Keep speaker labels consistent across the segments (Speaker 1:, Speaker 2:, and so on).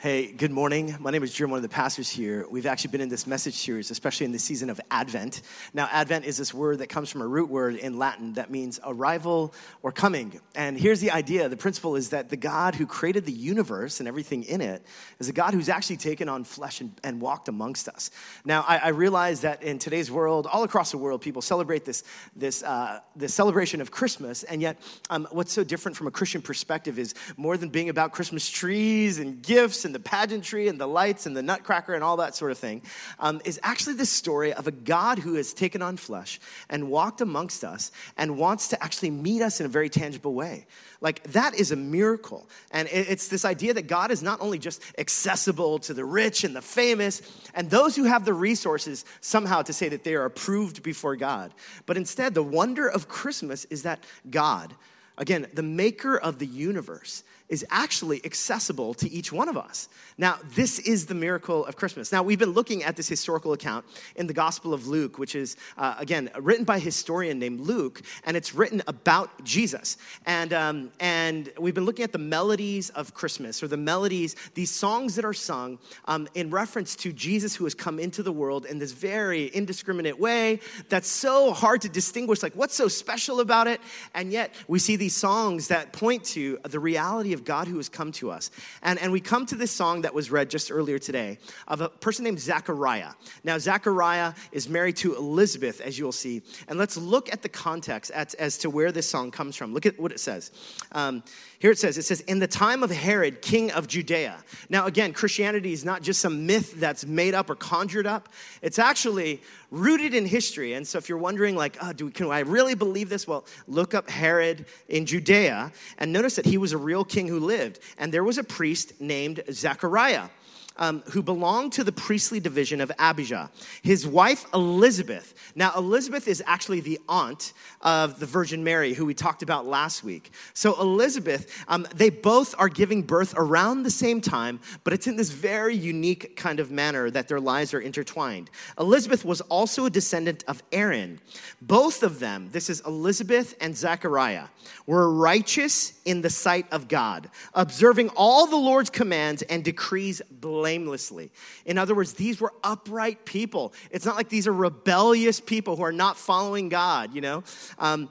Speaker 1: Hey, good morning. My name is Jim, one of the pastors here. We've actually been in this message series, especially in the season of Advent. Now, Advent is this word that comes from a root word in Latin that means arrival or coming. And here's the idea the principle is that the God who created the universe and everything in it is a God who's actually taken on flesh and, and walked amongst us. Now, I, I, realize that in today's world, all across the world, people celebrate this, this, uh, this celebration of Christmas. And yet, um, what's so different from a Christian perspective is more than being about Christmas trees and gifts and the pageantry and the lights and the nutcracker and all that sort of thing, um, is actually the story of a God who has taken on flesh and walked amongst us and wants to actually meet us in a very tangible way. Like, that is a miracle. And it's this idea that God is not only just accessible to the rich and the famous and those who have the resources somehow to say that they are approved before God, but instead, the wonder of Christmas is that God, again, the maker of the universe, is actually accessible to each one of us. Now, this is the miracle of Christmas. Now, we've been looking at this historical account in the Gospel of Luke, which is, uh, again, written by a historian named Luke, and it's written about Jesus. And, um, and we've been looking at the melodies of Christmas, or the melodies, these songs that are sung um, in reference to Jesus who has come into the world in this very indiscriminate way that's so hard to distinguish, like, what's so special about it? And yet, we see these songs that point to the reality of of God who has come to us. And, and we come to this song that was read just earlier today of a person named Zechariah. Now, Zechariah is married to Elizabeth, as you'll see. And let's look at the context as, as to where this song comes from. Look at what it says. Um, here it says, it says, in the time of Herod, king of Judea. Now, again, Christianity is not just some myth that's made up or conjured up. It's actually rooted in history. And so if you're wondering, like, oh, do, can I really believe this? Well, look up Herod in Judea and notice that he was a real king who lived. And there was a priest named Zechariah um, who belonged to the priestly division of Abijah. His wife, Elizabeth. Now, Elizabeth is actually the aunt of the Virgin Mary, who we talked about last week. So, Elizabeth, um, they both are giving birth around the same time, but it's in this very unique kind of manner that their lives are intertwined. Elizabeth was also a descendant of Aaron. Both of them, this is Elizabeth and Zechariah, were righteous in the sight of God, observing all the Lord's commands and decrees blamelessly. In other words, these were upright people. It's not like these are rebellious people who are not following God, you know? Um,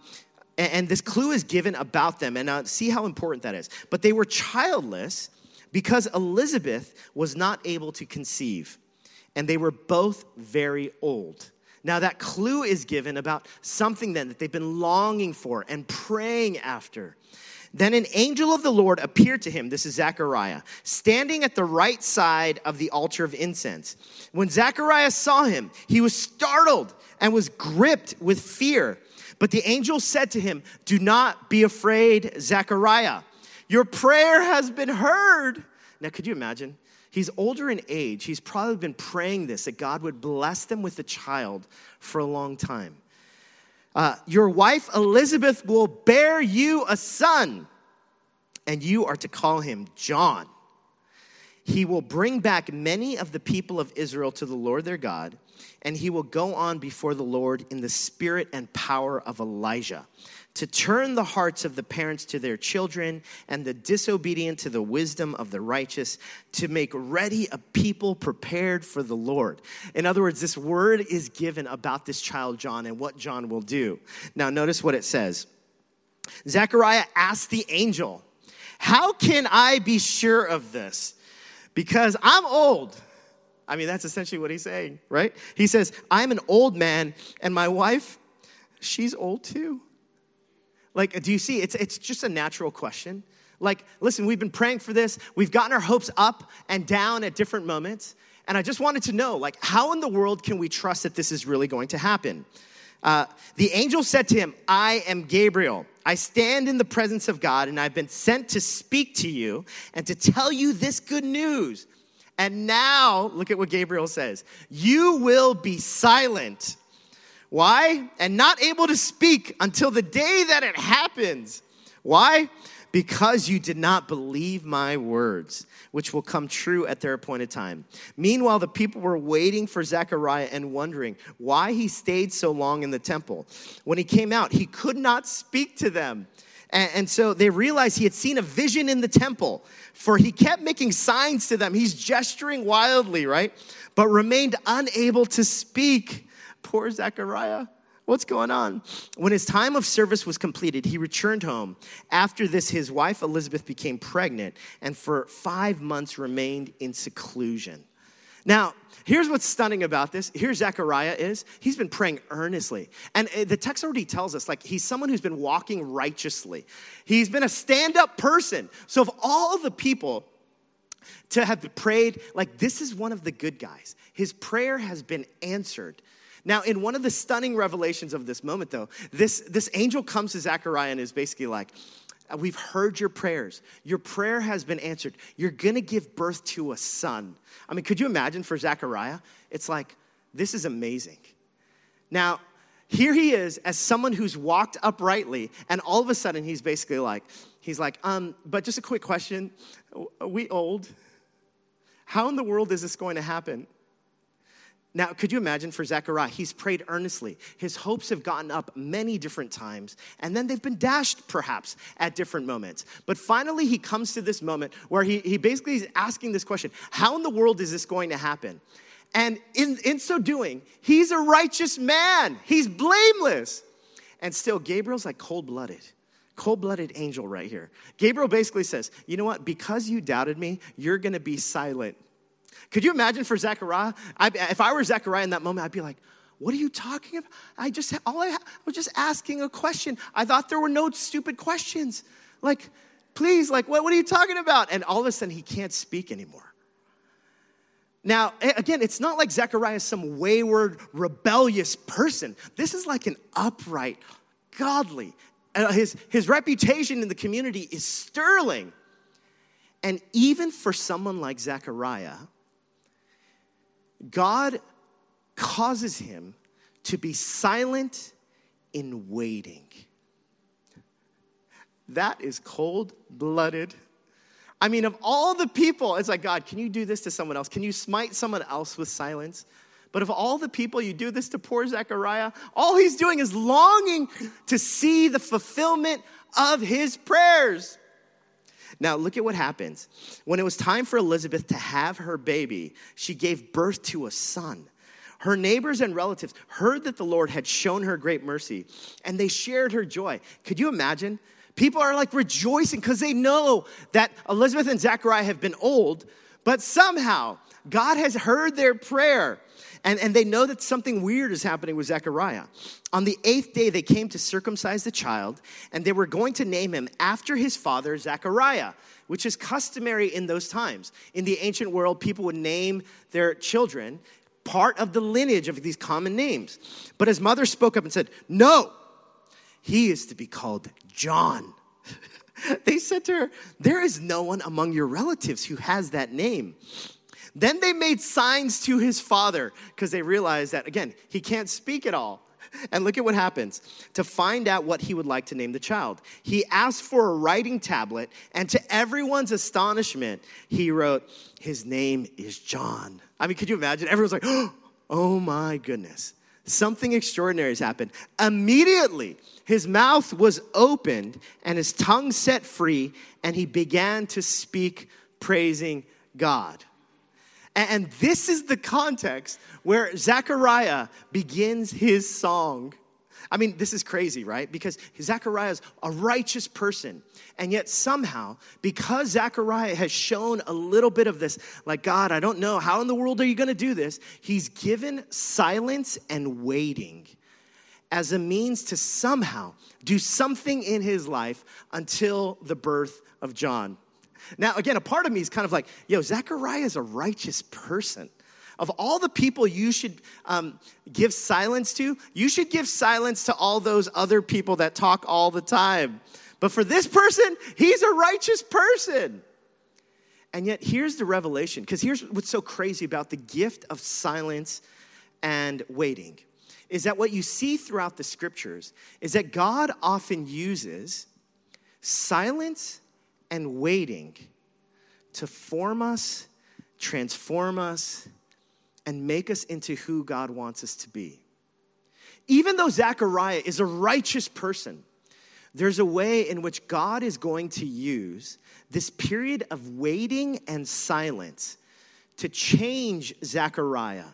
Speaker 1: and, and, this clue is given about them, and uh, see how important that is. But they were childless because Elizabeth was not able to conceive, and they were both very old. Now, that clue is given about something then that they've been longing for and praying after. Then an angel of the Lord appeared to him, this is Zechariah, standing at the right side of the altar of incense. When Zechariah saw him, he was startled and was gripped with fear. But the angel said to him, Do not be afraid, Zechariah. Your prayer has been heard. Now, could you imagine? He's older in age. He's probably been praying this that God would bless them with a child for a long time. Uh, your wife Elizabeth will bear you a son, and you are to call him John. He will bring back many of the people of Israel to the Lord their God, and he will go on before the Lord in the spirit and power of Elijah to turn the hearts of the parents to their children and the disobedient to the wisdom of the righteous, to make ready a people prepared for the Lord. In other words, this word is given about this child John and what John will do. Now, notice what it says Zechariah asked the angel, How can I be sure of this? Because I'm old. I mean, that's essentially what he's saying, right? He says, I'm an old man, and my wife, she's old too. Like, do you see? It's, it's just a natural question. Like, listen, we've been praying for this. We've gotten our hopes up and down at different moments. And I just wanted to know, like, how in the world can we trust that this is really going to happen? Uh, the angel said to him, I am Gabriel. I stand in the presence of God, and I've been sent to speak to you and to tell you this good news. And now, look at what Gabriel says you will be silent why? And not able to speak until the day that it happens. Why? Because you did not believe my words, which will come true at their appointed time. Meanwhile, the people were waiting for Zechariah and wondering why he stayed so long in the temple. When he came out, he could not speak to them. And, so they realized he had seen a vision in the temple, for he kept making signs to them. He's gesturing wildly, right? But remained unable to speak. Poor Zechariah. What's going on? When his time of service was completed, he returned home. After this, his wife Elizabeth became pregnant and for five months remained in seclusion. Now, here's what's stunning about this. Here Zechariah is. He's been praying earnestly. And uh, the text already tells us, like, he's someone who's been walking righteously. He's been a stand up person. So, of all the people to have prayed, like, this is one of the good guys. His prayer has been answered. Now, in one of the stunning revelations of this moment, though, this, this angel comes to Zechariah and is basically like, We've heard your prayers. Your prayer has been answered. You're gonna give birth to a son. I mean, could you imagine for Zechariah? It's like, this is amazing. Now, here he is as someone who's walked uprightly, and all of a sudden he's basically like, he's like, um, but just a quick question. Are we old? How in the world is this going to happen? Now, could you imagine for Zechariah? He's prayed earnestly. His hopes have gotten up many different times, and then they've been dashed perhaps at different moments. But finally, he comes to this moment where he, he basically is asking this question How in the world is this going to happen? And in, in so doing, he's a righteous man, he's blameless. And still, Gabriel's like cold blooded cold blooded angel right here. Gabriel basically says, You know what? Because you doubted me, you're gonna be silent. Could you imagine for Zechariah? I, if I were Zechariah in that moment, I'd be like, what are you talking about? I just, all I, I was just asking a question. I thought there were no stupid questions. Like, please, like, what, what are you talking about? And all of a sudden, he can't speak anymore. Now, again, it's not like Zechariah is some wayward, rebellious person. This is like an upright, godly. Uh, his, his reputation in the community is sterling. And even for someone like Zechariah, God causes him to be silent in waiting. That is cold blooded. I mean, of all the people, it's like, God, can you do this to someone else? Can you smite someone else with silence? But of all the people, you do this to poor Zechariah. All he's doing is longing to see the fulfillment of his prayers. Now, look at what happens. When it was time for Elizabeth to have her baby, she gave birth to a son. Her neighbors and relatives heard that the Lord had shown her great mercy, and they shared her joy. Could you imagine? People are like rejoicing because they know that Elizabeth and Zechariah have been old, but somehow God has heard their prayer. And, and they know that something weird is happening with Zechariah. On the eighth day, they came to circumcise the child, and they were going to name him after his father, Zechariah, which is customary in those times. In the ancient world, people would name their children part of the lineage of these common names. But his mother spoke up and said, No, he is to be called John. they said to her, There is no one among your relatives who has that name. Then they made signs to his father because they realized that, again, he can't speak at all. And look at what happens to find out what he would like to name the child. He asked for a writing tablet, and to everyone's astonishment, he wrote, His name is John. I mean, could you imagine? Everyone's like, Oh my goodness. Something extraordinary has happened. Immediately, his mouth was opened and his tongue set free, and he began to speak, praising God. And this is the context where Zechariah begins his song. I mean, this is crazy, right? Because Zechariah is a righteous person. And yet, somehow, because Zechariah has shown a little bit of this, like, God, I don't know, how in the world are you gonna do this? He's given silence and waiting as a means to somehow do something in his life until the birth of John. Now, again, a part of me is kind of like, yo, Zechariah is a righteous person. Of all the people you should um, give silence to, you should give silence to all those other people that talk all the time. But for this person, he's a righteous person. And yet, here's the revelation, because here's what's so crazy about the gift of silence and waiting is that what you see throughout the scriptures is that God often uses silence and waiting to form us, transform us, and make us into who God wants us to be. Even though Zechariah is a righteous person, there's a way in which God is going to use this period of waiting and silence to change Zechariah,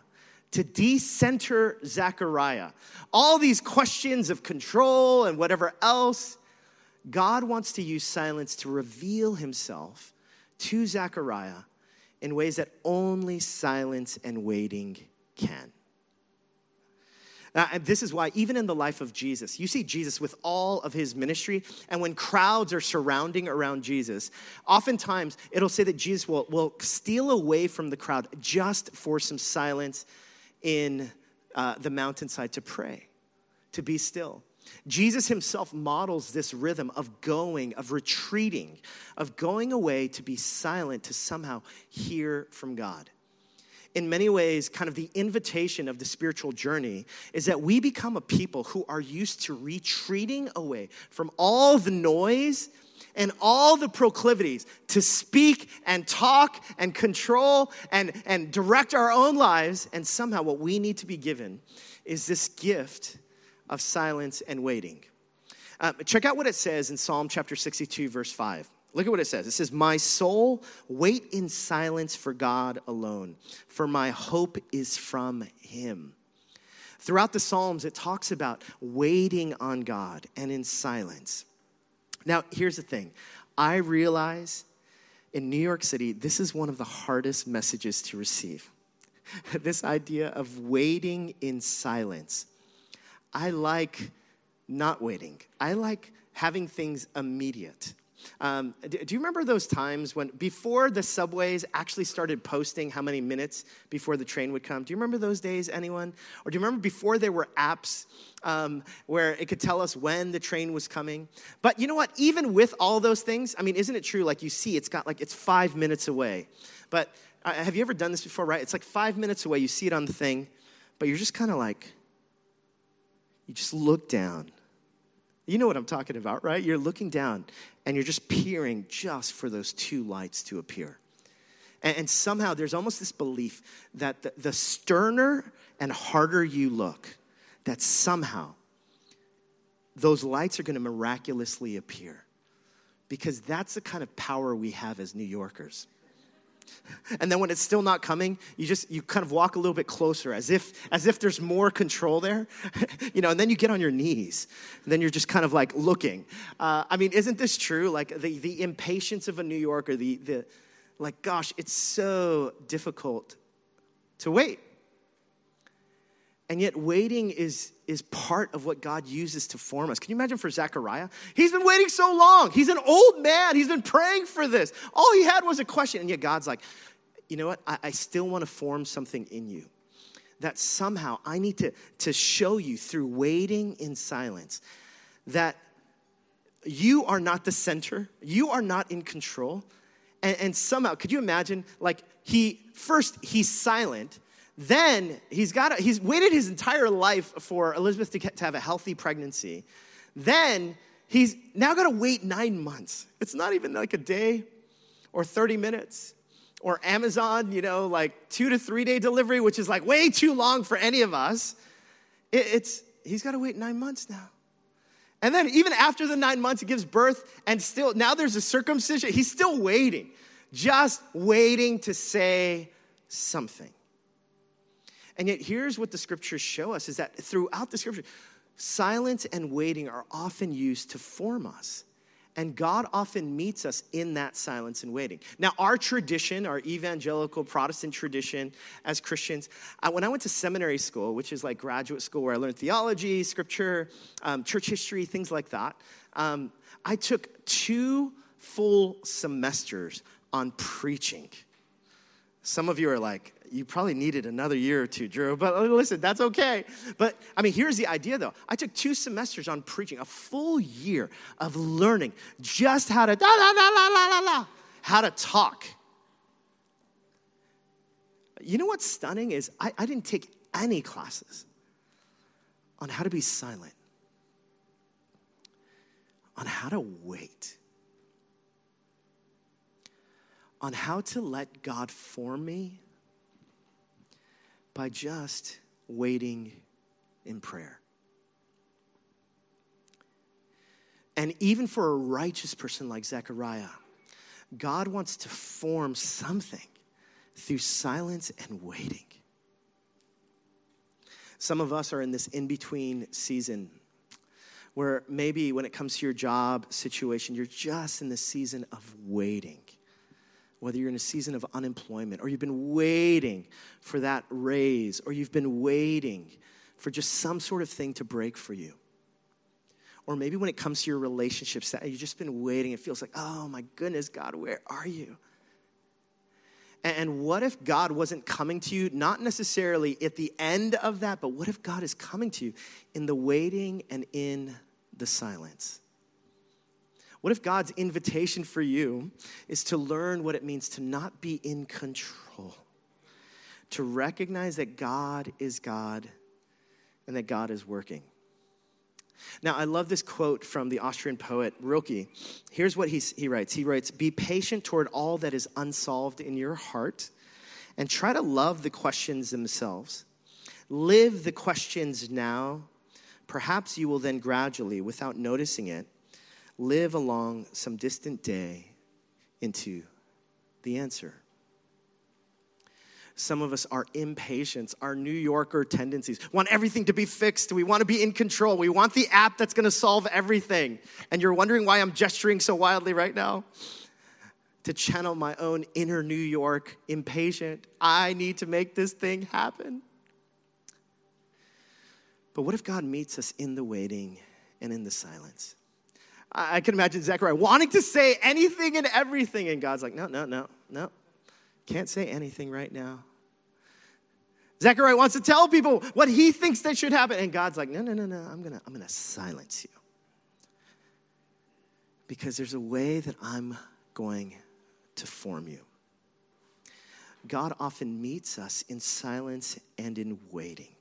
Speaker 1: to decenter Zechariah. All these questions of control and whatever else, God wants to use silence to reveal himself to Zechariah in ways that only silence and waiting can. And this is why, even in the life of Jesus, you see Jesus with all of his ministry, and when crowds are surrounding around Jesus, oftentimes it'll say that Jesus will, will steal away from the crowd just for some silence in uh, the mountainside to pray, to be still. Jesus himself models this rhythm of going, of retreating, of going away to be silent, to somehow hear from God in many ways, kind of the invitation of the spiritual journey is that we become a people who are used to retreating away from all the noise and all the proclivities to speak and talk and control and, and direct our own lives. And somehow, what we need to be given is this gift of silence and waiting. Uh, check out what it says in Psalm chapter 62, verse 5. Look at what it says. It says, My soul, wait in silence for God alone, for my hope is from Him. Throughout the Psalms, it talks about waiting on God and in silence. Now, here's the thing I realize in New York City, this is one of the hardest messages to receive. this idea of waiting in silence. I like not waiting, I like having things immediate. Um, do, do, you remember those times when, before the subways actually started posting how many minutes before the train would come? Do you remember those days, anyone? Or do you remember before there were apps um, where it could tell us when the train was coming? But you know what? Even with all those things, I mean, isn't it true? Like you see, it's got like, it's five minutes away. But uh, have you ever done this before, right? It's like five minutes away. You see it on the thing, but you're just kind of like, you just look down you know what I'm talking about, right? You're looking down and you're just peering just for those two lights to appear. And, and somehow there's almost this belief that the, the sterner and harder you look, that somehow those lights are going to miraculously appear. Because that's the kind of power we have as New Yorkers. And then when it's still not coming you just you kind of walk a little bit closer as if as if there's more control there you know and then you get on your knees. And then you're just kind of like looking. Uh, i mean isn't this true? Like the, the impatience of a new yorker the, the like gosh it's so difficult to wait and yet, waiting is, is part of what God uses to form us. Can you imagine for Zechariah? He's been waiting so long. He's an old man. He's been praying for this. All he had was a question. And yet, God's like, you know what? I, I still want to form something in you. That somehow I need to, to show you through waiting in silence that you are not the center, you are not in control. And, and somehow, could you imagine? Like, he first, he's silent then he's got he's waited his entire life for Elizabeth to, get, to have a healthy pregnancy. Then he's now got to wait nine months. It's not even like a day or 30 minutes or Amazon, you know, like two to three day delivery, which is like way too long for any of us. It, it's he's got to wait nine months now. And then even after the nine months, he gives birth, and still now there's a circumcision. He's still waiting, just waiting to say something. And yet, here's what the scriptures show us is that throughout the scripture, silence and waiting are often used to form us. And God often meets us in that silence and waiting. Now, our tradition, our evangelical Protestant tradition as Christians, uh, when I went to seminary school, which is like graduate school where I learned theology, scripture, um, church history, things like that, um, I took two full semesters on preaching. Some of you are like, you probably needed another year or two, Drew. But uh, listen, that's okay. But I mean, here's the idea though. I took two semesters on preaching, a full year of learning just how to da la la la la la la, how to talk. You know what's stunning is I, I didn't take any classes on how to be silent, on how to wait on how to let God form me by just waiting in prayer. And even for a righteous person like Zechariah, God wants to form something through silence and waiting. Some of us are in this in between season where maybe when it comes to your job situation, you're just in the season of waiting. Whether you're in a season of unemployment, or you've been waiting for that raise, or you've been waiting for just some sort of thing to break for you. Or maybe when it comes to your relationships, you've just been waiting, it feels like, oh my goodness, God, where are you? And what if God wasn't coming to you, not necessarily at the end of that, but what if God is coming to you in the waiting and in the silence? What if God's invitation for you is to learn what it means to not be in control, to recognize that God is God and that God is working? Now, I love this quote from the Austrian poet Rilke. Here's what he, he writes He writes, Be patient toward all that is unsolved in your heart and try to love the questions themselves. Live the questions now. Perhaps you will then gradually, without noticing it, live along some distant day into the answer. Some of us are impatient, our New Yorker tendencies. Want everything to be fixed. We want to be in control. We want the app that's going to solve everything. And you're wondering why I'm gesturing so wildly right now? To channel my own inner New York impatient. I need to make this thing happen. But what if God meets us in the waiting and in the silence? I can imagine Zechariah wanting to say anything and everything, and God's like, no, no, no, no. Can't say anything right now. Zechariah wants to tell people what he thinks that should happen. And God's like, no, no, no, no, I'm gonna, I'm gonna silence you. Because there's a way that I'm going to form you. God often meets us in silence and in waiting.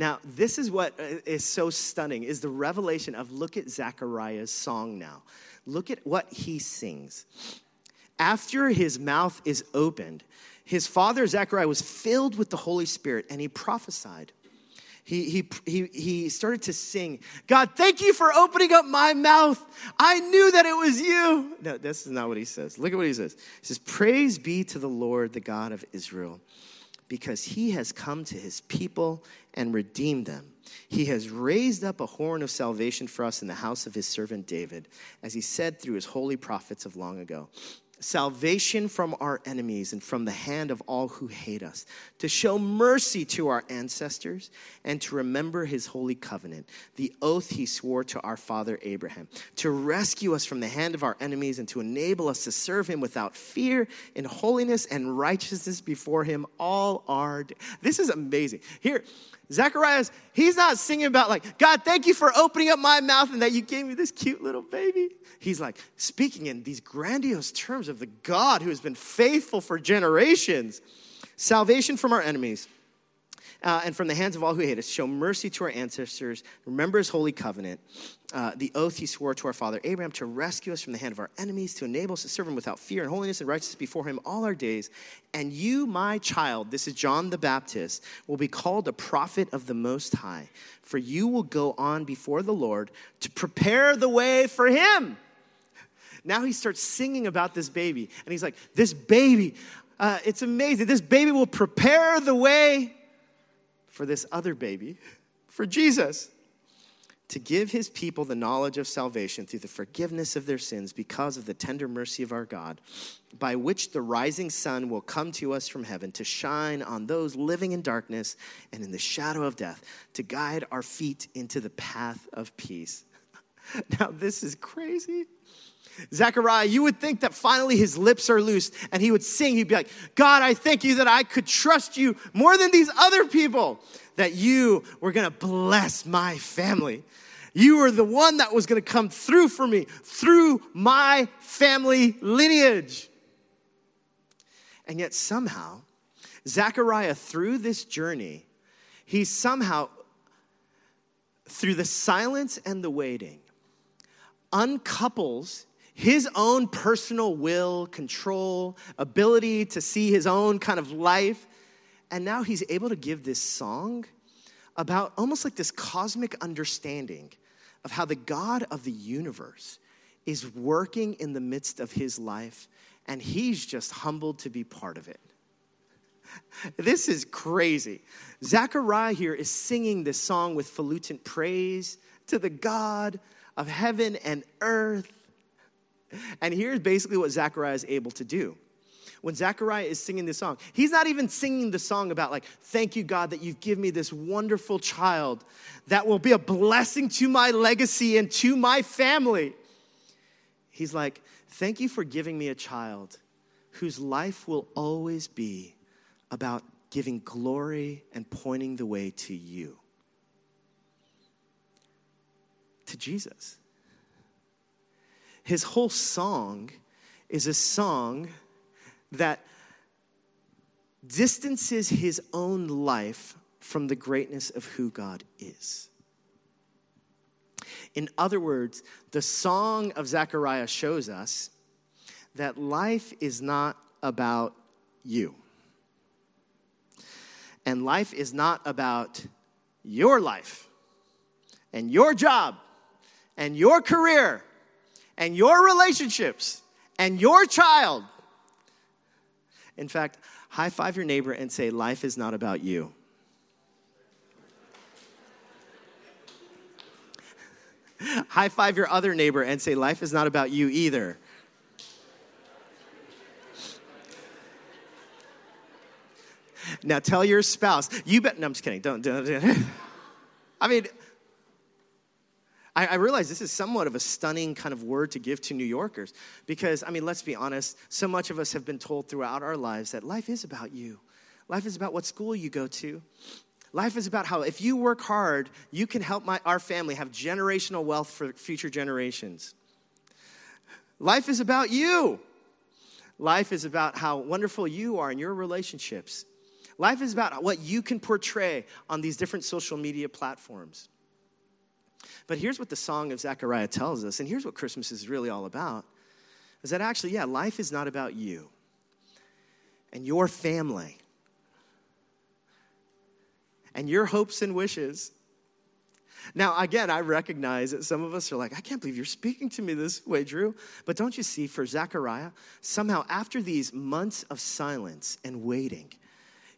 Speaker 1: Now, this is what uh, is so stunning is the revelation of look at Zechariah's song now. Look at what he sings after his mouth is opened, his father Zechariah was filled with the Holy Spirit and he prophesied. He, he, he, he started to sing, God, thank you for opening up my mouth. I knew that it was you. No, this is not what he says. Look at what he says. He says, Praise be to the Lord, the God of Israel, because he has come to his people and redeemed them. He has raised up a horn of salvation for us in the house of his servant David, as he said through his holy prophets of long ago salvation from our enemies and from the hand of all who hate us, to show mercy to our ancestors, and to remember his holy covenant, the oath he swore to our father Abraham, to rescue us from the hand of our enemies and to enable us to serve him without fear in holiness and righteousness before him all our days. This is amazing. Here, Zacharias, he's not singing about like, God, thank you for opening up my mouth and that you gave me this cute little baby. He's like speaking in these grandiose terms of the God who has been faithful for generations. Salvation from our enemies uh, and from the hands of all who hate us. Show mercy to our ancestors. Remember his holy covenant, uh, the oath he swore to our father Abraham to rescue us from the hand of our enemies, to enable us to serve him without fear and holiness and righteousness before him all our days. And you, my child, this is John the Baptist, will be called a prophet of the Most High, for you will go on before the Lord to prepare the way for him. Now he starts singing about this baby, and he's like, This baby, uh, it's amazing. This baby will prepare the way for this other baby, for Jesus, to give his people the knowledge of salvation through the forgiveness of their sins because of the tender mercy of our God, by which the rising sun will come to us from heaven to shine on those living in darkness and in the shadow of death, to guide our feet into the path of peace. Now, this is crazy. Zechariah, you would think that finally his lips are loose and he would sing. He'd be like, God, I thank you that I could trust you more than these other people, that you were gonna bless my family. You were the one that was gonna come through for me, through my family lineage. And yet, somehow, Zechariah, through this journey, he somehow, through the silence and the waiting, uncouples his own personal will, control, ability to see his own kind of life. And now he's able to give this song about almost like this cosmic understanding of how the God of the universe is working in the midst of his life, and he's just humbled to be part of it. This is crazy. Zechariah here is singing this song with falutant praise to the God of heaven and earth. And here's basically what Zechariah is able to do. When Zechariah is singing this song, he's not even singing the song about, like, thank you, God, that you've given me this wonderful child that will be a blessing to my legacy and to my family. He's like, thank you for giving me a child whose life will always be about giving glory and pointing the way to you, to Jesus. His whole song is a song that distances his own life from the greatness of who God is. In other words, the song of Zechariah shows us that life is not about you. And life is not about your life and your job and your career and your relationships and your child. In fact, high five your neighbor and say, Life is not about you. high five your other neighbor and say, Life is not about you either. Now tell your spouse, you bet. No, I'm just kidding. Don't, don't, don't. I mean, I, I realize this is somewhat of a stunning kind of word to give to New Yorkers because, I mean, let's be honest, so much of us have been told throughout our lives that life is about you. Life is about what school you go to. Life is about how if you work hard, you can help my, our family have generational wealth for future generations. Life is about you. Life is about how wonderful you are in your relationships. Life is about what you can portray on these different social media platforms. But here's what the song of Zechariah tells us, and here's what Christmas is really all about is that actually, yeah, life is not about you and your family and your hopes and wishes. Now, again, I recognize that some of us are like, I can't believe you're speaking to me this way, Drew. But don't you see, for Zechariah, somehow after these months of silence and waiting,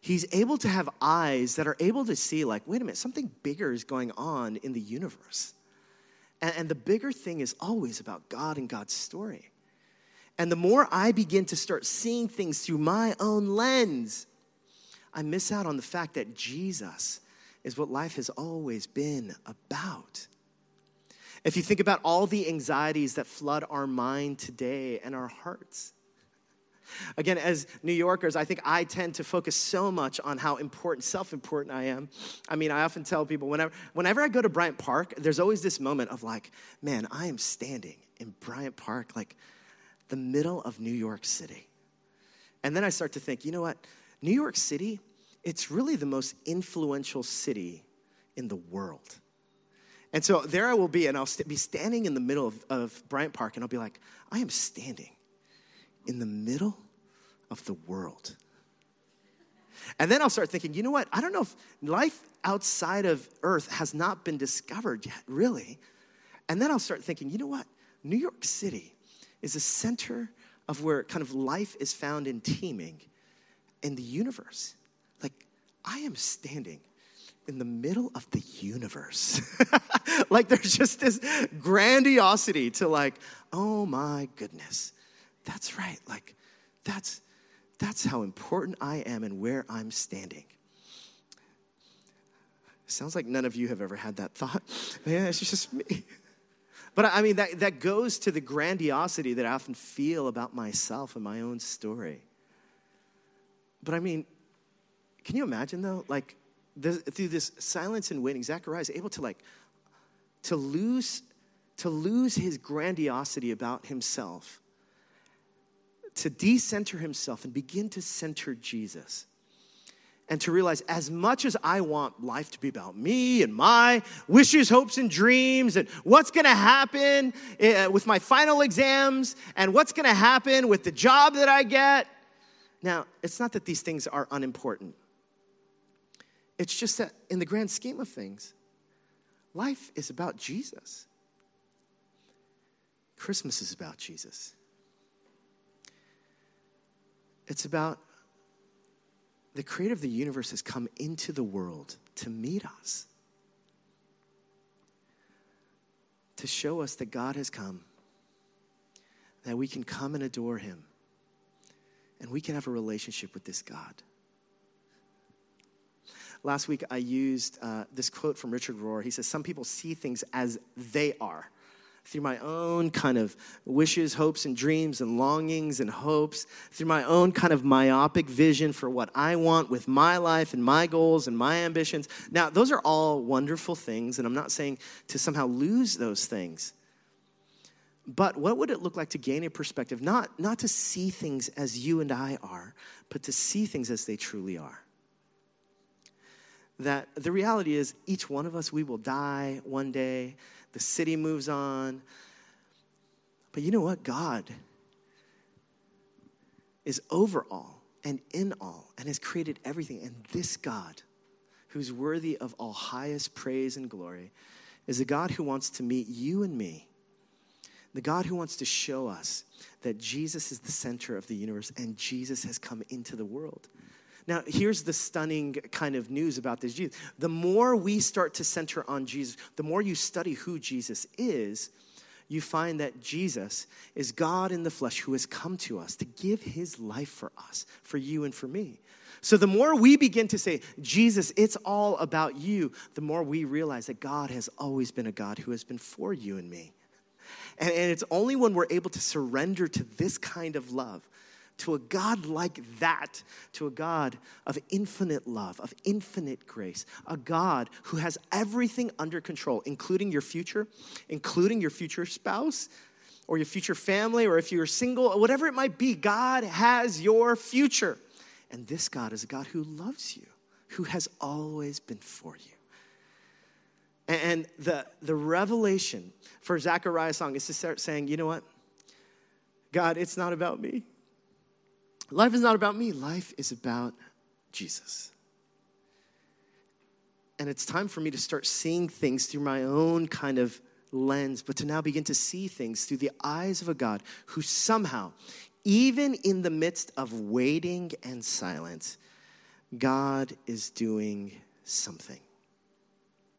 Speaker 1: he's able to have eyes that are able to see, like, wait a minute, something bigger is going on in the universe. And, and the bigger thing is always about God and God's story. And the more I begin to start seeing things through my own lens, I miss out on the fact that Jesus is what life has always been about. If you think about all the anxieties that flood our mind today and our hearts, Again, as New Yorkers, I think I tend to focus so much on how important, self important I am. I mean, I often tell people whenever, whenever I go to Bryant Park, there's always this moment of like, man, I am standing in Bryant Park, like the middle of New York City. And then I start to think, you know what? New York City, it's really the most influential city in the world. And so there I will be, and I'll st- be standing in the middle of, of Bryant Park, and I'll be like, I am standing in the middle of the world. And then I'll start thinking, you know what? I don't know if life outside of Earth has not been discovered yet, really. And then I'll start thinking, you know what? New York City is a center of where kind of life is found in teeming in the universe. Like, I am standing in the middle of the universe. like, there's just this grandiosity to, like, oh my goodness that's right. Like, that's, that's how important I am and where I'm standing. Sounds like none of you have ever had that thought. Yeah, it's just me. But I mean, that, that goes to the grandiosity that I often feel about myself and my own story. But I mean, can you imagine though? Like, this, through this silence and waiting, Zechariah is able to like, to lose, to lose his grandiosity about himself to decenter himself and begin to center Jesus. And to realize, as much as I want life to be about me and my wishes, hopes, and dreams, and what's gonna happen eh, with my final exams, and what's gonna happen with the job that I get. Now, it's not that these things are unimportant, it's just that in the grand scheme of things, life is about Jesus. Christmas is about Jesus. It's about the creator of the universe has come into the world to meet us, to show us that God has come, that we can come and adore him, and we can have a relationship with this God. Last week, I used uh, this quote from Richard Rohr. He says, Some people see things as they are through my own kind of wishes, hopes, and dreams, and longings and hopes, through my own kind of myopic vision for what I want with my life and my goals and my ambitions. Now, those are all wonderful things, and I'm not saying to somehow lose those things. But what would it look like to gain a perspective, not, not to see things as you and I are, but to see things as they truly are? That the reality is, each one of us, we will die one day the city moves on. But you know what? God is over all and in all and has created everything. And this God, who's worthy of all highest praise and glory, is a God who wants to meet you and me. The God who wants to show us that Jesus is the center of the universe and Jesus has come into the world. Now, here's the stunning kind of news about this Jesus. The more we start to center on Jesus, the more you study who Jesus is, you find that Jesus is God in the flesh who has come to us to give his life for us, for you and for me. So the more we begin to say, Jesus, it's all about you, the more we realize that God has always been a God who has been for you and me. And, and it's only when we're able to surrender to this kind of love to a God like that, to a God of infinite love, of infinite grace, a God who has everything under control, including your future, including your future spouse or your future family, or if you're single, whatever it might be, God has your future. And this God is a God who loves you, who has always been for you. And the, the revelation for Zechariah's song is to start saying, you know what? God, it's not about me. Life is not about me, life is about Jesus. And it's time for me to start seeing things through my own kind of lens, but to now begin to see things through the eyes of a God who somehow, even in the midst of waiting and silence, God is doing something.